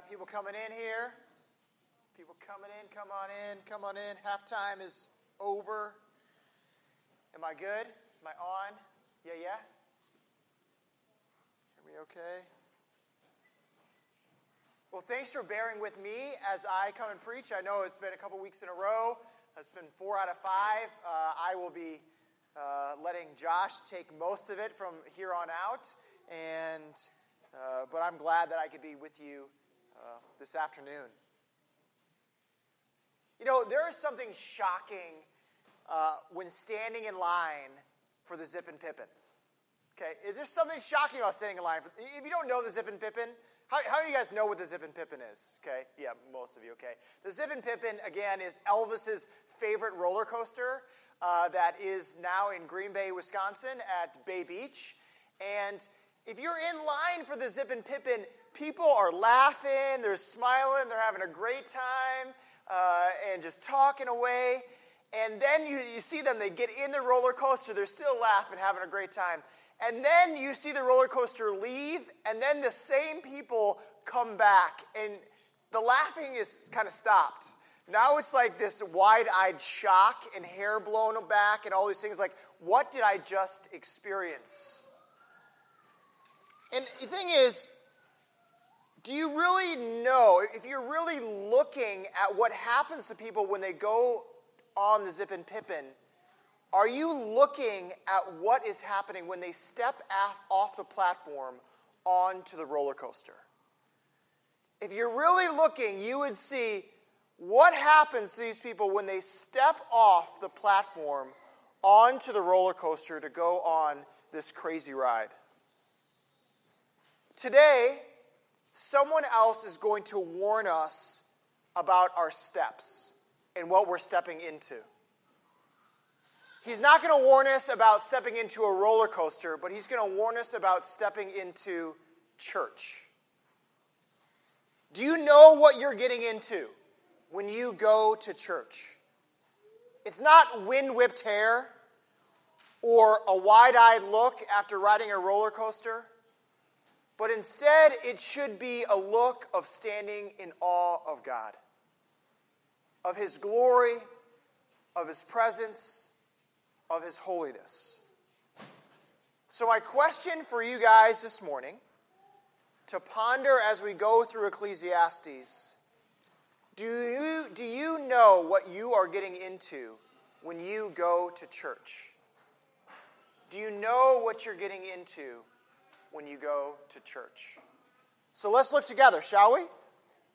got people coming in here. People coming in, come on in, come on in. Halftime is over. Am I good? Am I on? Yeah, yeah? Are we okay? Well, thanks for bearing with me as I come and preach. I know it's been a couple weeks in a row. It's been four out of five. Uh, I will be uh, letting Josh take most of it from here on out. And, uh, but I'm glad that I could be with you uh, this afternoon. You know, there is something shocking uh, when standing in line for the Zippin Pippin. Okay, is there something shocking about standing in line? For, if you don't know the Zippin Pippin, how, how do you guys know what the Zippin Pippin is? Okay, yeah, most of you, okay. The Zippin Pippin, again, is Elvis's favorite roller coaster uh, that is now in Green Bay, Wisconsin at Bay Beach. And if you're in line for the Zippin Pippin, people are laughing, they're smiling, they're having a great time, uh, and just talking away. And then you, you see them, they get in the roller coaster, they're still laughing, having a great time. And then you see the roller coaster leave, and then the same people come back, and the laughing is kind of stopped. Now it's like this wide eyed shock and hair blown back, and all these things like, what did I just experience? And the thing is, do you really know, if you're really looking at what happens to people when they go on the Zippin Pippin, are you looking at what is happening when they step off the platform onto the roller coaster? If you're really looking, you would see what happens to these people when they step off the platform onto the roller coaster to go on this crazy ride. Today, someone else is going to warn us about our steps and what we're stepping into. He's not going to warn us about stepping into a roller coaster, but he's going to warn us about stepping into church. Do you know what you're getting into when you go to church? It's not wind whipped hair or a wide eyed look after riding a roller coaster, but instead it should be a look of standing in awe of God, of His glory, of His presence of his holiness. So, my question for you guys this morning to ponder as we go through Ecclesiastes do you, do you know what you are getting into when you go to church? Do you know what you're getting into when you go to church? So let's look together, shall we?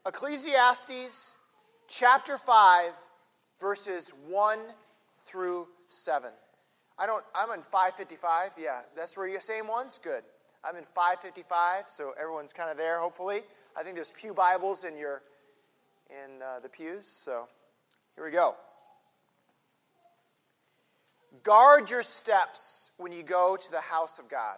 Ecclesiastes chapter 5, verses 1 through 7. I don't, I'm in 555. Yeah, that's where you're same ones? Good. I'm in 555, so everyone's kind of there, hopefully. I think there's Pew Bibles in your, in uh, the pews, so here we go. Guard your steps when you go to the house of God.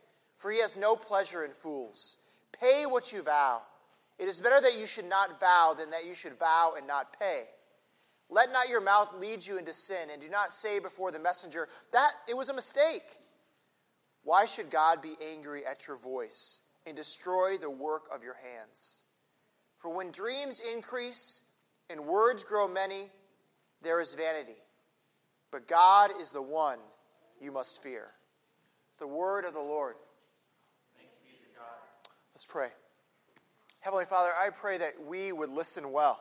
for he has no pleasure in fools. Pay what you vow. It is better that you should not vow than that you should vow and not pay. Let not your mouth lead you into sin, and do not say before the messenger, that it was a mistake. Why should God be angry at your voice and destroy the work of your hands? For when dreams increase and words grow many, there is vanity. But God is the one you must fear. The word of the Lord. Let's pray. Heavenly Father, I pray that we would listen well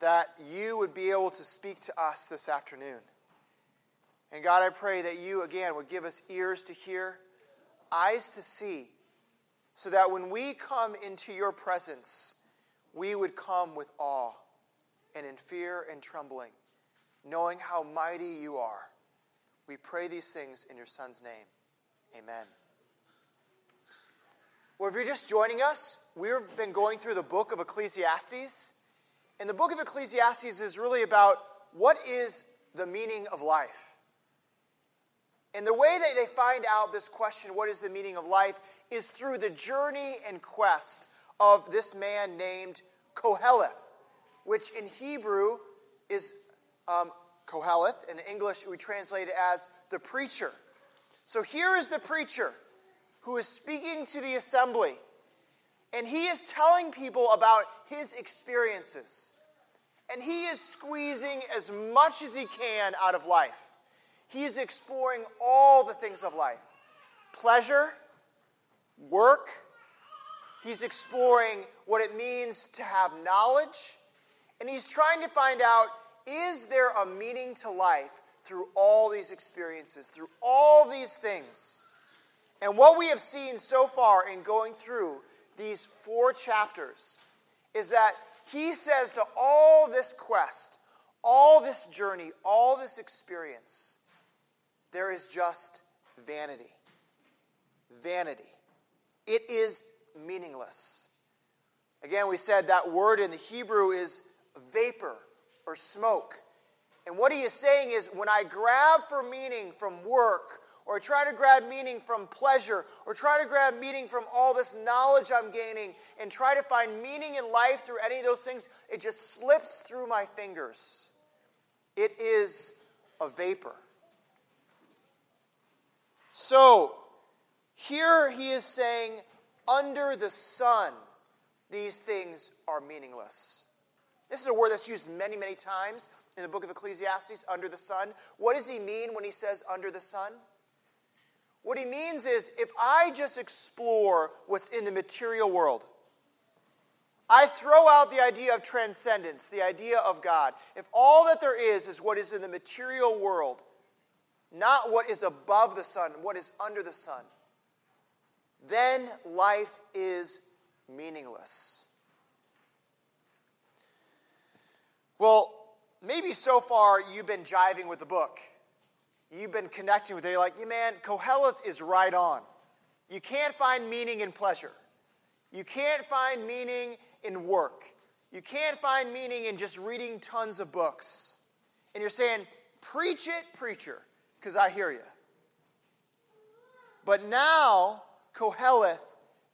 that you would be able to speak to us this afternoon. And God, I pray that you, again, would give us ears to hear, eyes to see, so that when we come into your presence, we would come with awe and in fear and trembling, knowing how mighty you are. We pray these things in your Son's name. Amen. Well, if you're just joining us, we've been going through the book of Ecclesiastes. And the book of Ecclesiastes is really about what is the meaning of life. And the way that they find out this question, what is the meaning of life, is through the journey and quest of this man named Qoheleth, which in Hebrew is um, Qoheleth. In English, we translate it as the preacher. So here is the preacher who is speaking to the assembly, and he is telling people about his experiences. And he is squeezing as much as he can out of life. He's exploring all the things of life pleasure, work. He's exploring what it means to have knowledge. And he's trying to find out is there a meaning to life through all these experiences, through all these things? And what we have seen so far in going through these four chapters is that he says to all this quest, all this journey, all this experience, there is just vanity. Vanity. It is meaningless. Again, we said that word in the Hebrew is vapor or smoke. And what he is saying is when I grab for meaning from work, or try to grab meaning from pleasure, or try to grab meaning from all this knowledge I'm gaining, and try to find meaning in life through any of those things, it just slips through my fingers. It is a vapor. So, here he is saying, under the sun, these things are meaningless. This is a word that's used many, many times in the book of Ecclesiastes, under the sun. What does he mean when he says under the sun? What he means is if I just explore what's in the material world, I throw out the idea of transcendence, the idea of God. If all that there is is what is in the material world, not what is above the sun, what is under the sun, then life is meaningless. Well, maybe so far you've been jiving with the book. You've been connecting with it. You're like, yeah, man, Qoheleth is right on. You can't find meaning in pleasure. You can't find meaning in work. You can't find meaning in just reading tons of books. And you're saying, preach it, preacher because I hear you. But now, Qoheleth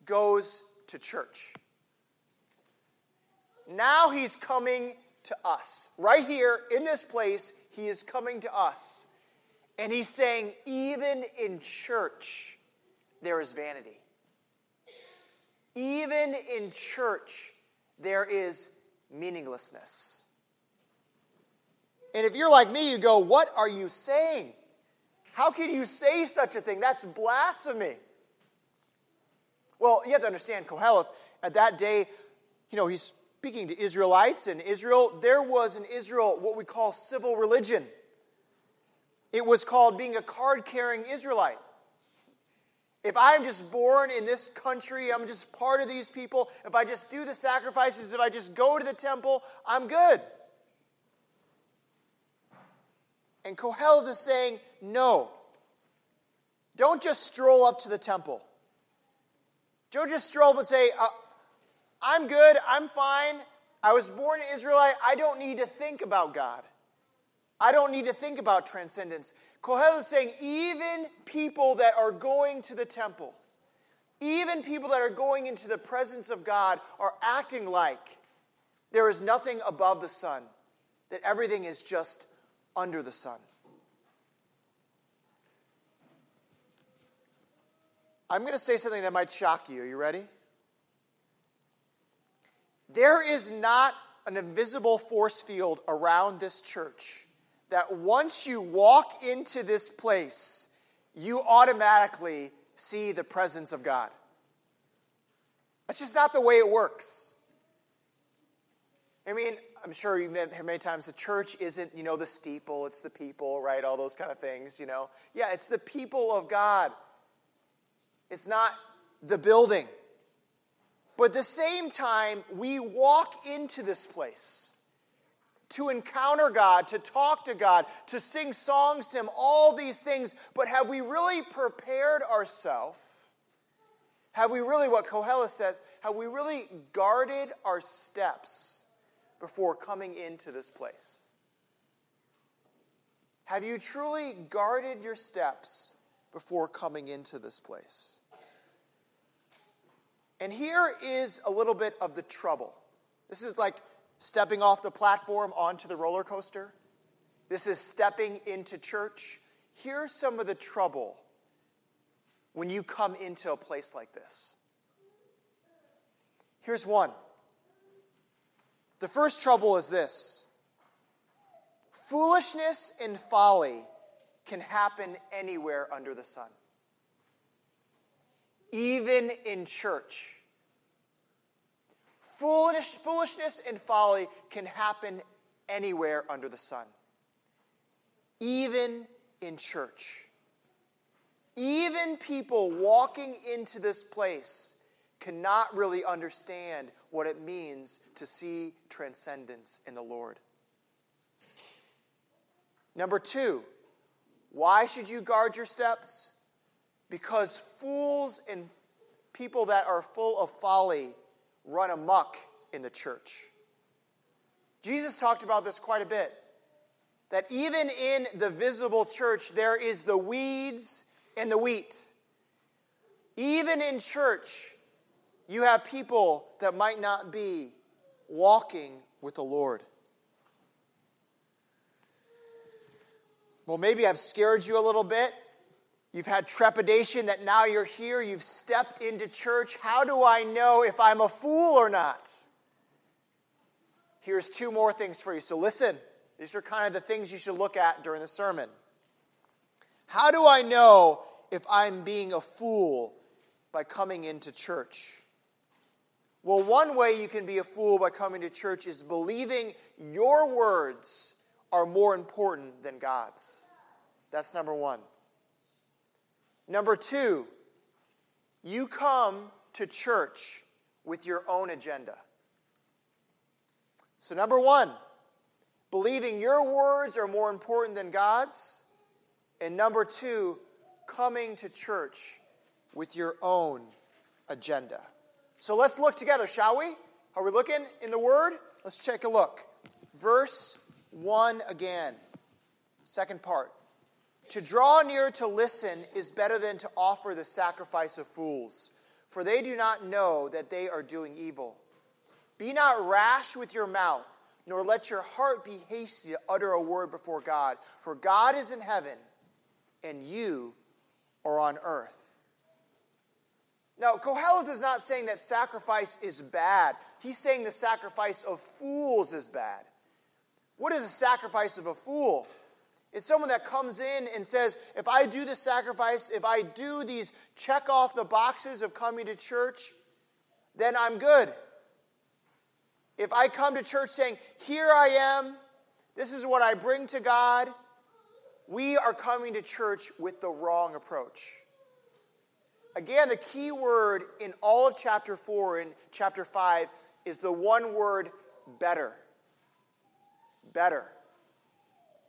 goes to church. Now he's coming to us. Right here in this place, he is coming to us. And he's saying, even in church, there is vanity. Even in church, there is meaninglessness. And if you're like me, you go, What are you saying? How can you say such a thing? That's blasphemy. Well, you have to understand, Qoheleth, at that day, you know, he's speaking to Israelites, and Israel, there was in Israel what we call civil religion. It was called being a card carrying Israelite. If I'm just born in this country, I'm just part of these people, if I just do the sacrifices, if I just go to the temple, I'm good. And Qoheleth is saying, no. Don't just stroll up to the temple. Don't just stroll up and say, uh, I'm good, I'm fine. I was born an Israelite. I don't need to think about God. I don't need to think about transcendence. Qoheleth is saying, even people that are going to the temple, even people that are going into the presence of God, are acting like there is nothing above the sun, that everything is just under the sun. I'm going to say something that might shock you. Are you ready? There is not an invisible force field around this church that once you walk into this place, you automatically see the presence of God. That's just not the way it works. I mean, I'm sure you've heard many times the church isn't, you know, the steeple, it's the people, right? All those kind of things, you know. Yeah, it's the people of God. It's not the building. But at the same time, we walk into this place to encounter God, to talk to God, to sing songs to Him, all these things. But have we really prepared ourselves Have we really, what Kohelet says, have we really guarded our steps before coming into this place? Have you truly guarded your steps before coming into this place? And here is a little bit of the trouble. This is like stepping off the platform onto the roller coaster. This is stepping into church. Here's some of the trouble when you come into a place like this. Here's one. The first trouble is this foolishness and folly can happen anywhere under the sun, even in church. Foolish, foolishness and folly can happen anywhere under the sun, even in church. Even people walking into this place cannot really understand what it means to see transcendence in the Lord. Number two, why should you guard your steps? Because fools and people that are full of folly run amuck in the church. Jesus talked about this quite a bit. That even in the visible church, there is the weeds and the wheat. Even in church, you have people that might not be walking with the Lord. Well, maybe I've scared you a little bit. You've had trepidation that now you're here, you've stepped into church. How do I know if I'm a fool or not? Here's two more things for you. So listen, these are kind of the things you should look at during the sermon. How do I know if I'm being a fool by coming into church? Well, one way you can be a fool by coming to church is believing your words are more important than God's. That's number one. Number two, you come to church with your own agenda. So, number one, believing your words are more important than God's. And number two, coming to church with your own agenda. So let's look together, shall we? Are we looking in the Word? Let's take a look. Verse 1 again. Second part. To draw near to listen is better than to offer the sacrifice of fools, for they do not know that they are doing evil. Be not rash with your mouth, nor let your heart be hasty to utter a word before God, for God is in heaven, and you are on earth. Now, Kohelet is not saying that sacrifice is bad. He's saying the sacrifice of fools is bad. What is a sacrifice of a fool? It's someone that comes in and says, if I do the sacrifice, if I do these check off the boxes of coming to church, then I'm good. If I come to church saying, here I am, this is what I bring to God, we are coming to church with the wrong approach. Again, the key word in all of chapter 4 and chapter 5 is the one word better. Better.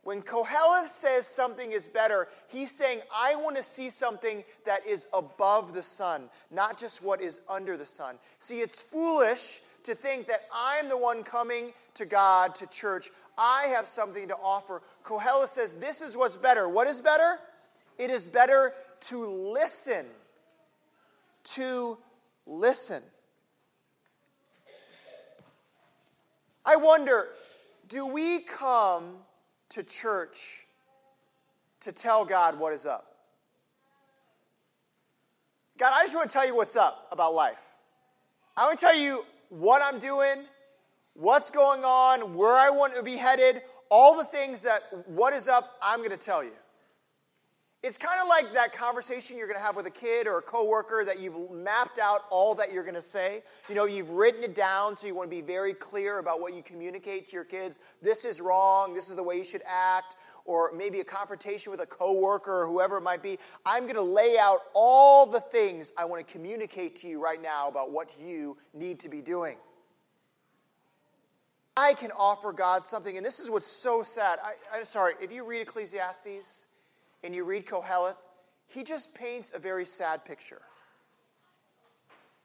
When Kohelet says something is better, he's saying, I want to see something that is above the sun, not just what is under the sun. See, it's foolish to think that I'm the one coming to God, to church. I have something to offer. Kohelet says, This is what's better. What is better? It is better to listen to listen. I wonder do we come to church to tell God what is up? God, I just want to tell you what's up about life. I want to tell you what I'm doing, what's going on, where I want to be headed, all the things that what is up, I'm going to tell you. It's kind of like that conversation you're going to have with a kid or a coworker that you've mapped out all that you're going to say. You know, you've written it down so you want to be very clear about what you communicate to your kids. This is wrong. This is the way you should act. Or maybe a confrontation with a coworker or whoever it might be. I'm going to lay out all the things I want to communicate to you right now about what you need to be doing. I can offer God something, and this is what's so sad. I, I'm sorry, if you read Ecclesiastes, and you read Qoheleth, he just paints a very sad picture.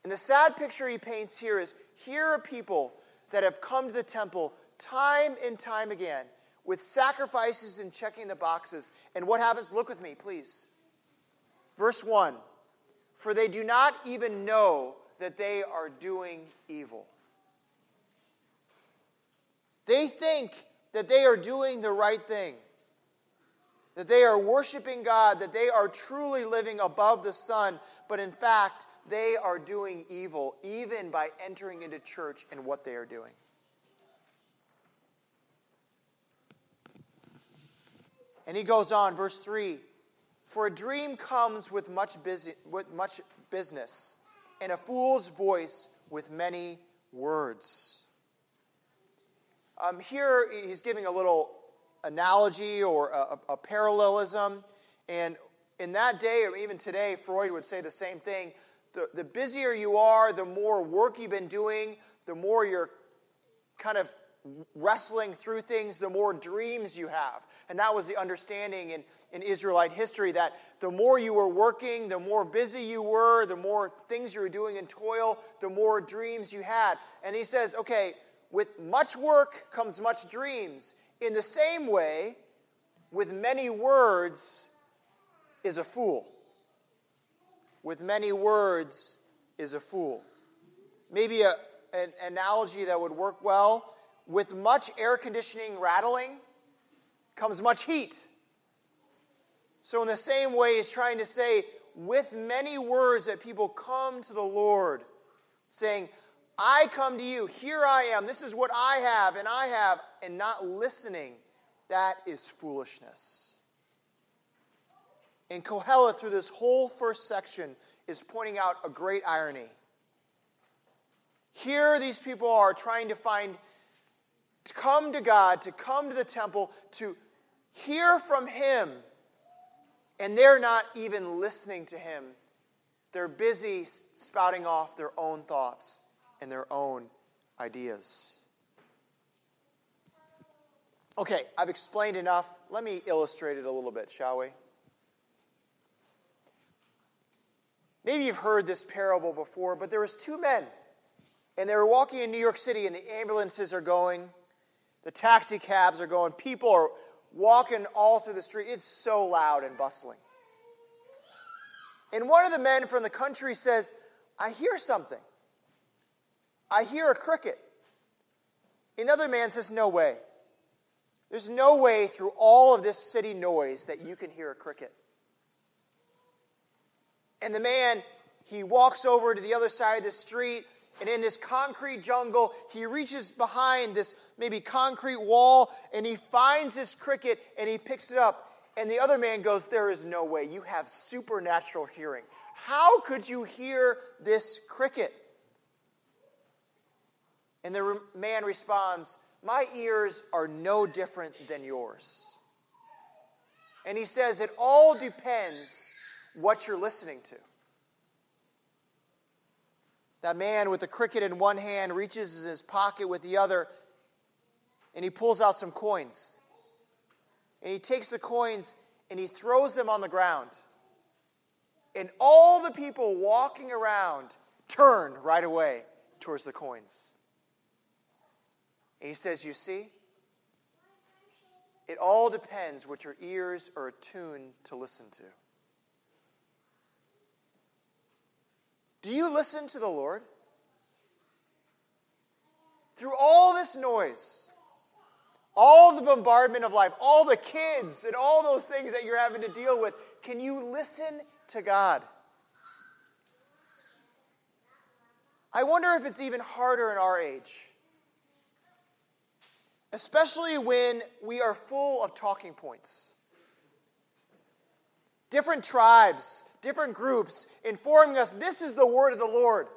And the sad picture he paints here is here are people that have come to the temple time and time again with sacrifices and checking the boxes. And what happens? Look with me, please. Verse 1 For they do not even know that they are doing evil. They think that they are doing the right thing, that they are worshiping God, that they are truly living above the sun, but in fact, they are doing evil even by entering into church and what they are doing. And he goes on, verse 3 For a dream comes with much, busy, with much business, and a fool's voice with many words. Um, here he's giving a little analogy or a, a, parallelism. And in that day, or even today, Freud would say the same thing. The, the busier you are, the more work you've been doing, the more you're kind of wrestling through things, the more dreams you have. And that was the understanding in, in Israelite history that the more you were working, the more busy you were, the more things you were doing in toil, the more dreams you had. And he says, okay, with much work comes much dreams. In the same way, with many words is a fool. With many words is a fool. Maybe a, an analogy that would work well with much air conditioning rattling comes much heat. So, in the same way, he's trying to say, with many words that people come to the Lord, saying, I come to you, here I am, this is what I have, and I have, and not listening, that is foolishness. And Kohelet, through this whole first section, is pointing out a great irony. Here, these people are trying to find, to come to God, to come to the temple, to hear from Him, and they're not even listening to Him. They're busy spouting off their own thoughts and their own ideas. Okay, I've explained enough. Let me illustrate it a little bit, shall we? Maybe you've heard this parable before, but there was two men, and they were walking in New York City, and the ambulances are going, the taxi cabs are going, people are walking all through the street. It's so loud and bustling. And one of the men from the country says, I hear something. I hear a cricket. Another man says, No way. There's no way through all of this city noise that you can hear a cricket. And the man, he walks over to the other side of the street, and in this concrete jungle, he reaches behind this maybe concrete wall, and he finds this cricket and he picks it up. And the other man goes, There is no way. You have supernatural hearing. How could you hear this cricket? And the man responds, My ears are no different than yours. And he says, It all depends what you're listening to. That man with the cricket in one hand reaches in his pocket with the other and he pulls out some coins. And he takes the coins and he throws them on the ground. And all the people walking around turn right away towards the coins. And he says, You see, it all depends what your ears are attuned to listen to. Do you listen to the Lord? Through all this noise, all the bombardment of life, all the kids, and all those things that you're having to deal with, can you listen to God? I wonder if it's even harder in our age especially when we are full of talking points. Different tribes, different groups informing us this is the word of the Lord.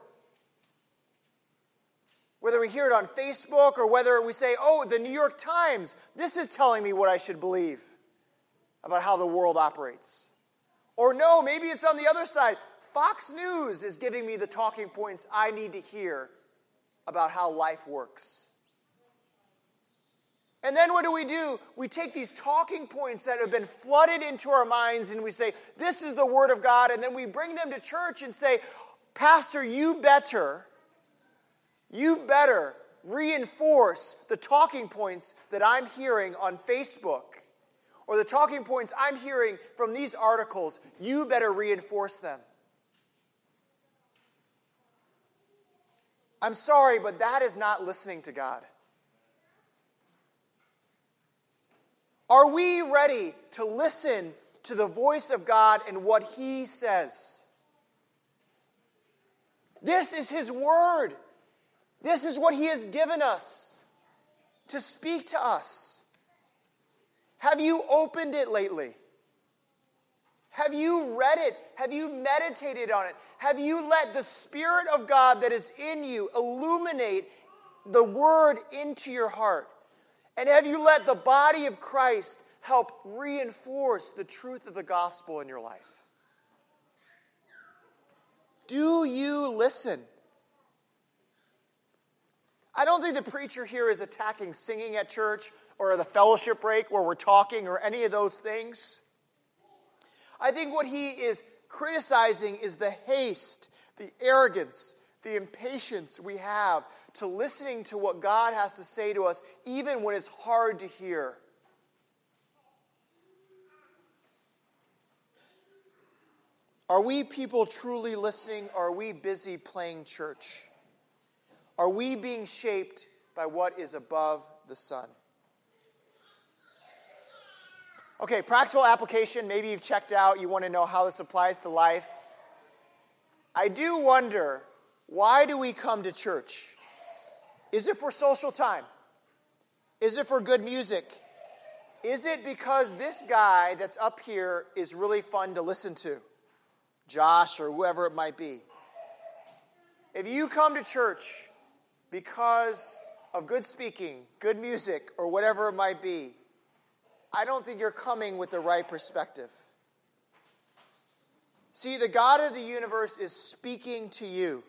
Whether we hear it on Facebook or whether we say, oh, the New York Times, this is telling me what I should believe about how the world operates. Or no, maybe it's on the other side. Fox News is giving me the talking points I need to hear about how life works. And then what do we do? We take these talking points that have been flooded into our minds and we say, This is the Word of God. And then we bring them to church and say, Pastor, you better, you better reinforce the talking points that I'm hearing on Facebook or the talking points I'm hearing from these articles. You better reinforce them. I'm sorry, but that is not listening to God. Are we ready to listen to the voice of God and what He says? This is His Word. This is what He has given us to speak to us. Have you opened it lately? Have you read it? Have you meditated on it? Have you let the Spirit of God that is in you illuminate the Word into your heart? And have you let the body of Christ help reinforce the truth of the gospel in your life? Do you listen? I don't think the preacher here is attacking singing at church or the fellowship break where we're talking or any of those things. I think what he is criticizing is the haste, the arrogance, the impatience we have to listening to what God has to say to us, even when it's hard to hear. Are we people truly listening, are we busy playing church? Are we being shaped by what is above the sun? Okay, practical application. Maybe you've checked out, you want to know how this applies to life. I do wonder why do we come to church? Is it for social time? Is it for good music? Is it because this guy that's up here is really fun to listen to? Josh or whoever it might be. If you come to church because of good speaking, good music, or whatever it might be, I don't think you're coming with the right perspective. See, the God of the universe is speaking to you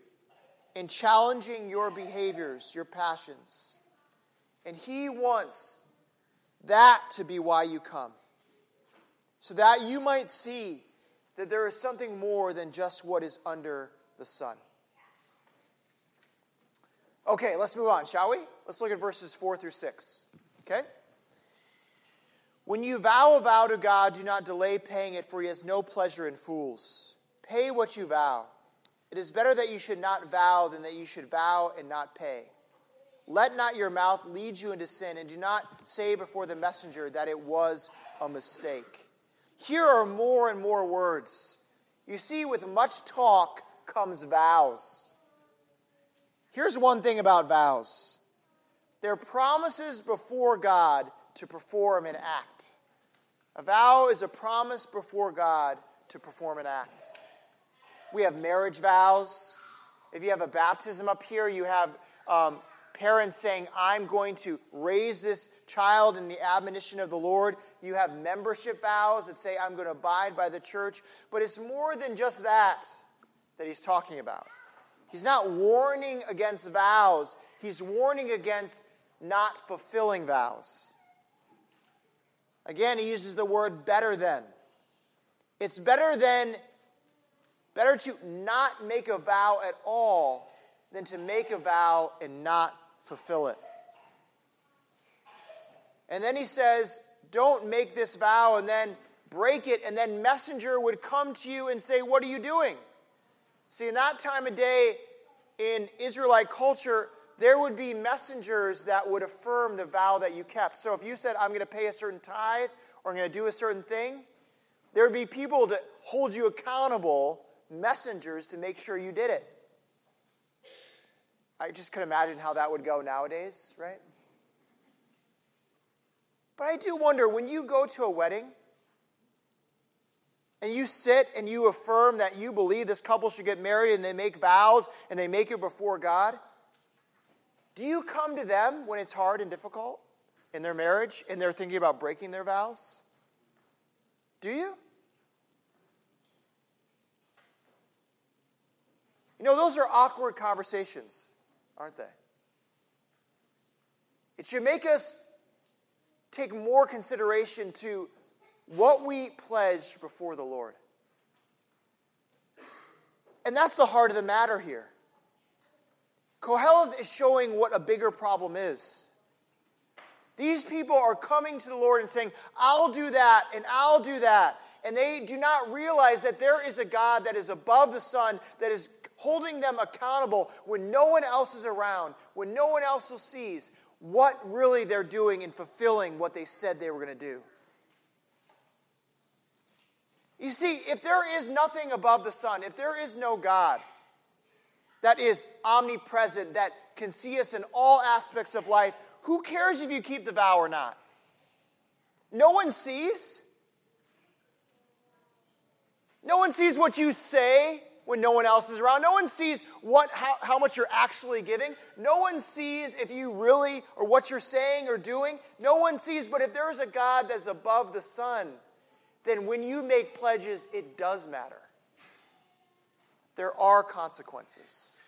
and challenging your behaviors, your passions. And He wants that to be why you come. So that you might see that there is something more than just what is under the sun. Okay, let's move on, shall we? Let's look at verses 4 through 6. Okay? When you vow a vow to God, do not delay paying it, for he has no pleasure in fools. Pay what you vow. It is better that you should not vow than that you should vow and not pay. Let not your mouth lead you into sin, and do not say before the messenger that it was a mistake. Here are more and more words. You see, with much talk comes vows. Here's one thing about vows they're promises before God to perform an act. A vow is a promise before God to perform an act. We have marriage vows. If you have a baptism up here, you have um, parents saying, I'm going to raise this child in the admonition of the Lord. You have membership vows that say, I'm going to abide by the church. But it's more than just that that he's talking about. He's not warning against vows, he's warning against not fulfilling vows. Again, he uses the word better than. It's better than better to not make a vow at all than to make a vow and not fulfill it. And then he says, Don't make this vow and then break it, and then messenger would come to you and say, What are you doing? See, in that time of day in Israelite culture, there would be messengers that would affirm the vow that you kept. So if you said, I'm going to pay a certain tithe or I'm going to do a certain thing, there would be people to hold you accountable, messengers to make sure you did it. I just can imagine how that would go nowadays, right? But I do wonder when you go to a wedding and you sit and you affirm that you believe this couple should get married and they make vows and they make it before God, do you come to them when it's hard and difficult in their marriage and they're thinking about breaking their vows? Do you? You know, those are awkward conversations, aren't they? It should make us take more consideration to what we pledge before the Lord. And that's the heart of the matter here. Qoheleth is showing what a bigger problem is. These people are coming to the Lord and saying, I'll do that and I'll do that. And they do not realize that there is a God that is above the sun, that is holding them accountable when no one else is around, when no one else sees what really they're doing in fulfilling what they said they were going to do. You see, if there is nothing above the sun, if there is no God that is omnipresent, that can see us in all aspects of life, who cares if you keep the vow or not? No one sees. No one sees what you say when no one else is around. No one sees what, how, how much you're actually giving. No one sees if you really, or what you're saying or doing. No one sees, but if there is a God that's above the sun, then when you make pledges, it does matter. There are consequences.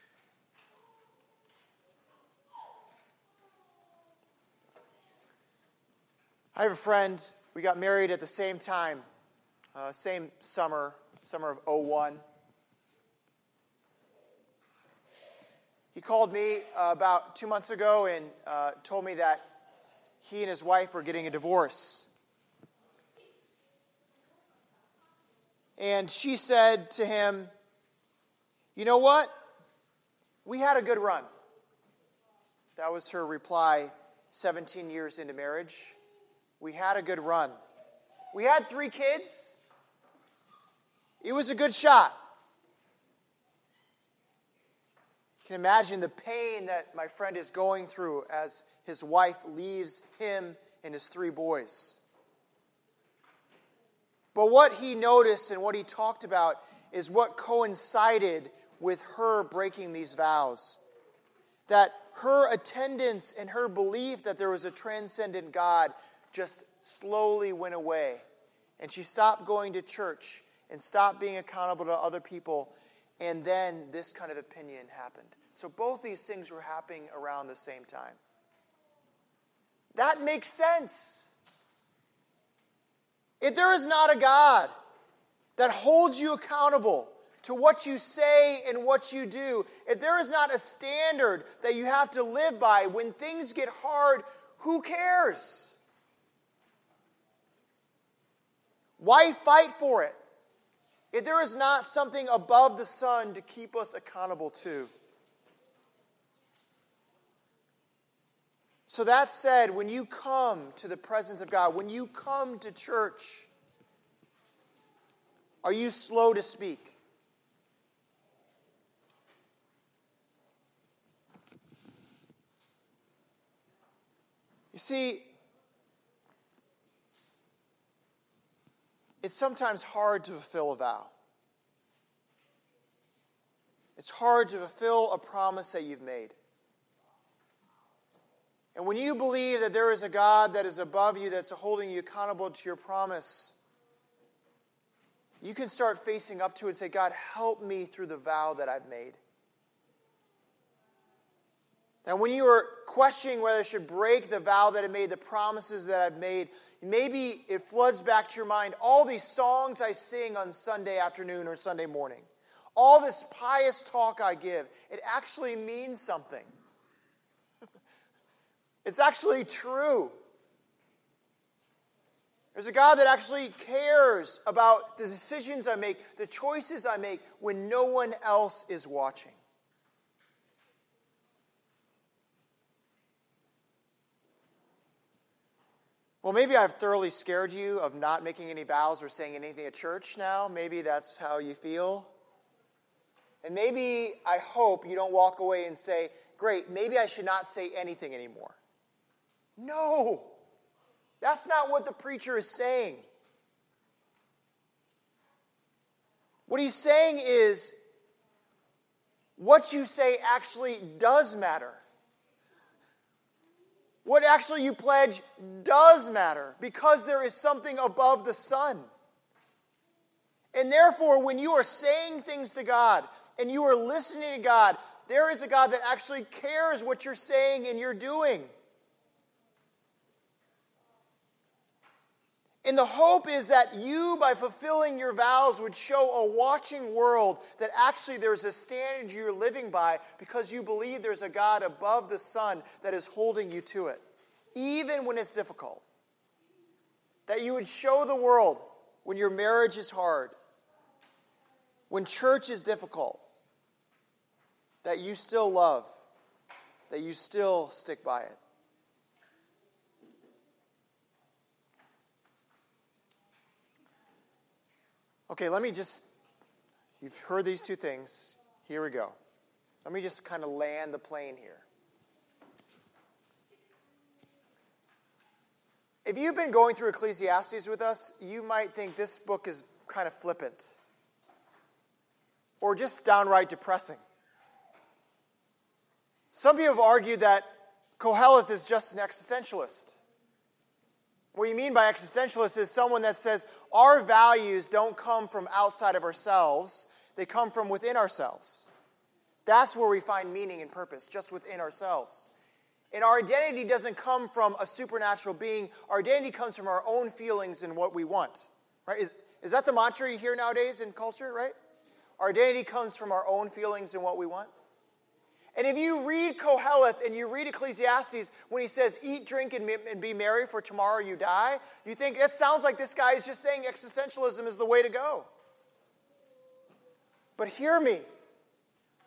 I have a friend, we got married at the same time, uh, same summer, summer of 01. He called me uh, about two months ago and uh, told me that he and his wife were getting a divorce. And she said to him, You know what? We had a good run. That was her reply 17 years into marriage. We had a good run. We had three kids. It was a good shot. You can imagine the pain that my friend is going through as his wife leaves him and his three boys. But what he noticed and what he talked about is what coincided with her breaking these vows. That her attendance and her belief that there was a transcendent God just slowly went away. And she stopped going to church and stopped being accountable to other people. And then this kind of opinion happened. So both these things were happening around the same time. That makes sense. If there is not a God that holds you accountable to what you say and what you do, if there is not a standard that you have to live by when things get hard, who cares? Why fight for it if there is not something above the sun to keep us accountable to? So, that said, when you come to the presence of God, when you come to church, are you slow to speak? You see, it's sometimes hard to fulfill a vow. It's hard to fulfill a promise that you've made. And when you believe that there is a God that is above you, that's holding you accountable to your promise, you can start facing up to it and say, God, help me through the vow that I've made. And when you are questioning whether I should break the vow that I made, the promises that I've made, maybe it floods back to your mind all these songs I sing on Sunday afternoon or Sunday morning. All this pious talk I give, it actually means something. It's actually true. There's a God that actually cares about the decisions I make, the choices I make when no one else is watching. Well, maybe I've thoroughly scared you of not making any vows or saying anything at church now. Maybe that's how you feel. And maybe I hope you don't walk away and say, Great, maybe I should not say anything anymore. No, that's not what the preacher is saying. What he's saying is what you say actually does matter. What actually you pledge does matter because there is something above the sun. And therefore, when you are saying things to God and you are listening to God, there is a God that actually cares what you're saying and you're doing. And the hope is that you, by fulfilling your vows, would show a watching world that actually there's a standard you're living by because you believe there's a God above the sun that is holding you to it, even when it's difficult. That you would show the world when your marriage is hard, when church is difficult, that you still love, that you still stick by it. Okay, let me just, you've heard these two things. Here we go. Let me just kind of land the plane here. If you've been going through Ecclesiastes with us, you might think this book is kind of flippant or just downright depressing. Some people have argued that Qoheleth is just an existentialist. What you mean by existentialist is someone that says our values don't come from outside of ourselves, they come from within ourselves. That's where we find meaning and purpose, just within ourselves. And our identity doesn't come from a supernatural being, our identity comes from our own feelings and what we want. Right? Is, is that the mantra you hear nowadays in culture, right? Our identity comes from our own feelings and what we want. And if you read Qoheleth and you read Ecclesiastes when he says, eat, drink, and, and be merry, for tomorrow you die, you think it sounds like this guy is just saying existentialism is the way to go. But hear me.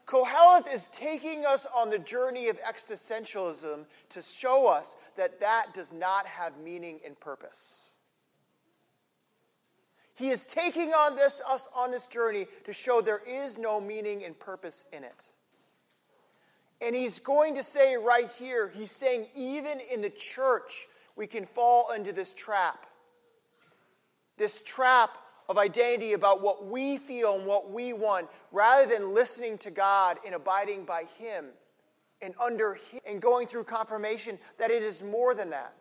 Qoheleth is taking us on the journey of existentialism to show us that that does not have meaning and purpose. He is taking on this, us on this journey to show there is no meaning and purpose in it. And he's going to say right here, he's saying, even in the church, we can fall into this trap. This trap of identity about what we feel and what we want, rather than listening to God and abiding by Him and under Him and going through confirmation that it is more than that.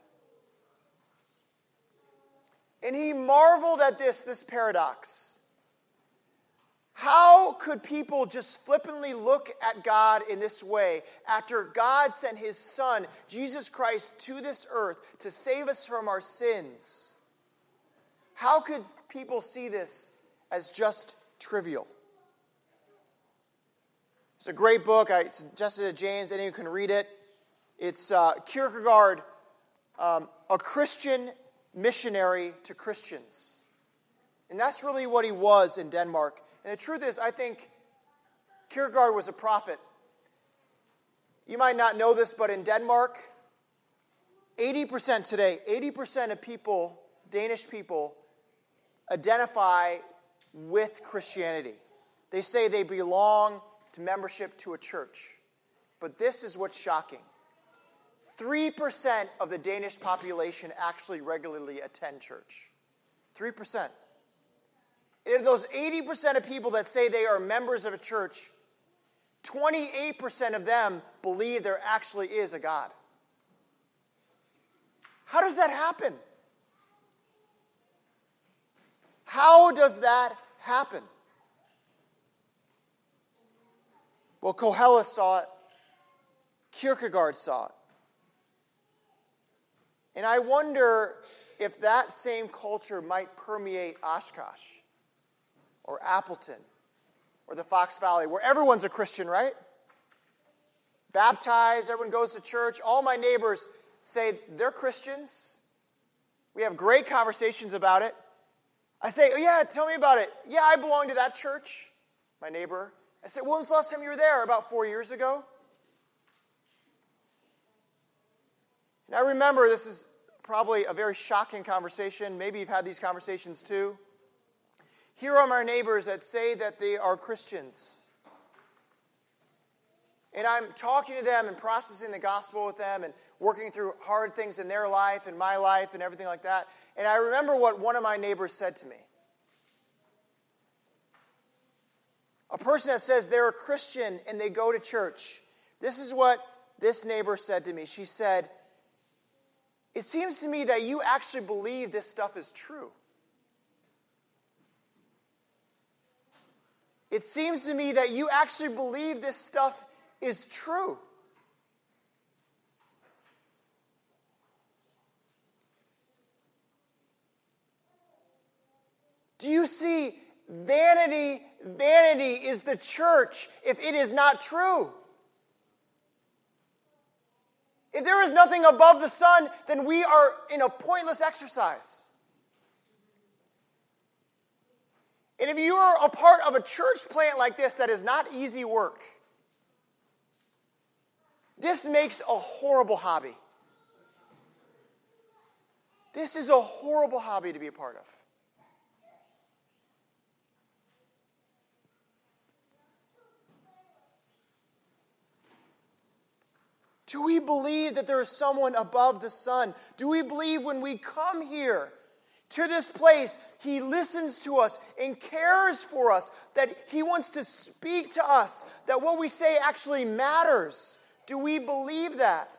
And he marveled at this, this paradox. How could people just flippantly look at God in this way after God sent his Son, Jesus Christ, to this earth to save us from our sins? How could people see this as just trivial? It's a great book. I suggested it to James. Anyone can read it. It's uh, Kierkegaard, um, a Christian missionary to Christians. And that's really what he was in Denmark and the truth is, I think Kierkegaard was a prophet. You might not know this, but in Denmark, 80% today, 80% of people, Danish people, identify with Christianity. They say they belong to membership to a church. But this is what's shocking 3% of the Danish population actually regularly attend church. 3%. If those 80% of people that say they are members of a church, 28% of them believe there actually is a God. How does that happen? How does that happen? Well, Qoheleth saw it, Kierkegaard saw it. And I wonder if that same culture might permeate Oshkosh or Appleton or the Fox Valley, where everyone's a Christian, right? Baptized, everyone goes to church. All my neighbors say they're Christians. We have great conversations about it. I say, oh, yeah, tell me about it. Yeah, I belong to that church, my neighbor. I say, when was the last time you were there? About four years ago. And I remember this is probably a very shocking conversation. Maybe you've had these conversations too. Here are my neighbors that say that they are Christians. And I'm talking to them and processing the gospel with them and working through hard things in their life and my life and everything like that. And I remember what one of my neighbors said to me. A person that says they're a Christian and they go to church. This is what this neighbor said to me. She said, It seems to me that you actually believe this stuff is true. It seems to me that you actually believe this stuff is true. Do you see? Vanity, vanity is the church if it is not true. If there is nothing above the sun, then we are in a pointless exercise. And if you are a part of a church plant like this, that is not easy work. This makes a horrible hobby. This is a horrible hobby to be a part of. Do we believe that there is someone above the sun? Do we believe when we come here to this place, He listens to us and cares for us, that He wants to speak to us, that what we say actually matters? Do we believe that?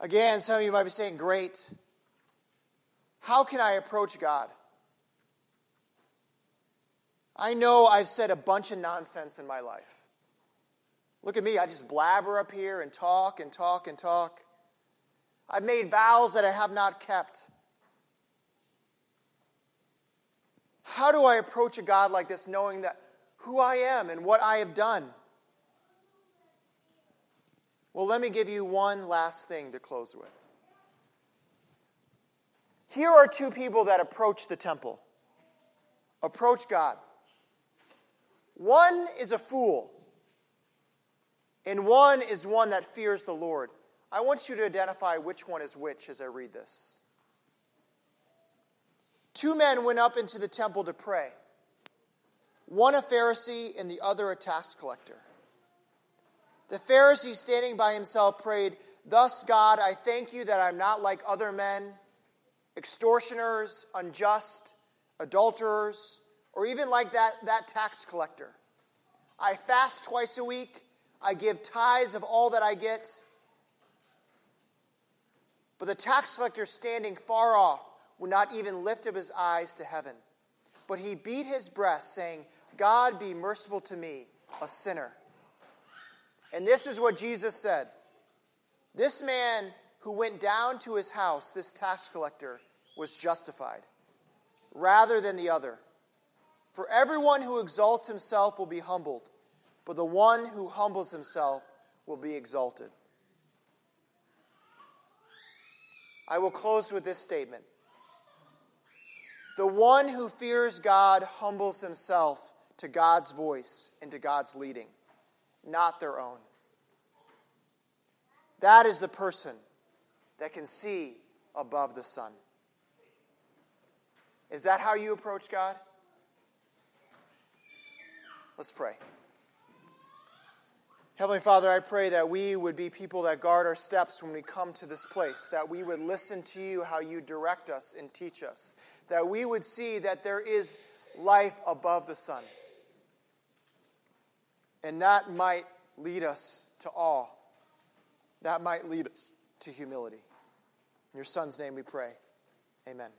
Again, some of you might be saying, Great. How can I approach God? I know I've said a bunch of nonsense in my life. Look at me, I just blabber up here and talk and talk and talk. I've made vows that I have not kept. How do I approach a God like this knowing that who I am and what I have done? Well, let me give you one last thing to close with. Here are two people that approach the temple, approach God. One is a fool, and one is one that fears the Lord. I want you to identify which one is which as I read this. Two men went up into the temple to pray one a Pharisee and the other a tax collector. The Pharisee, standing by himself, prayed, Thus, God, I thank you that I'm not like other men, extortioners, unjust, adulterers, or even like that, that tax collector. I fast twice a week. I give tithes of all that I get. But the tax collector, standing far off, would not even lift up his eyes to heaven. But he beat his breast, saying, God be merciful to me, a sinner. And this is what Jesus said This man who went down to his house, this tax collector, was justified rather than the other. For everyone who exalts himself will be humbled, but the one who humbles himself will be exalted. I will close with this statement. The one who fears God humbles himself to God's voice and to God's leading, not their own. That is the person that can see above the sun. Is that how you approach God? Let's pray. Heavenly Father, I pray that we would be people that guard our steps when we come to this place, that we would listen to you how you direct us and teach us, that we would see that there is life above the sun. And that might lead us to awe. That might lead us to humility. In your Son's name we pray. Amen.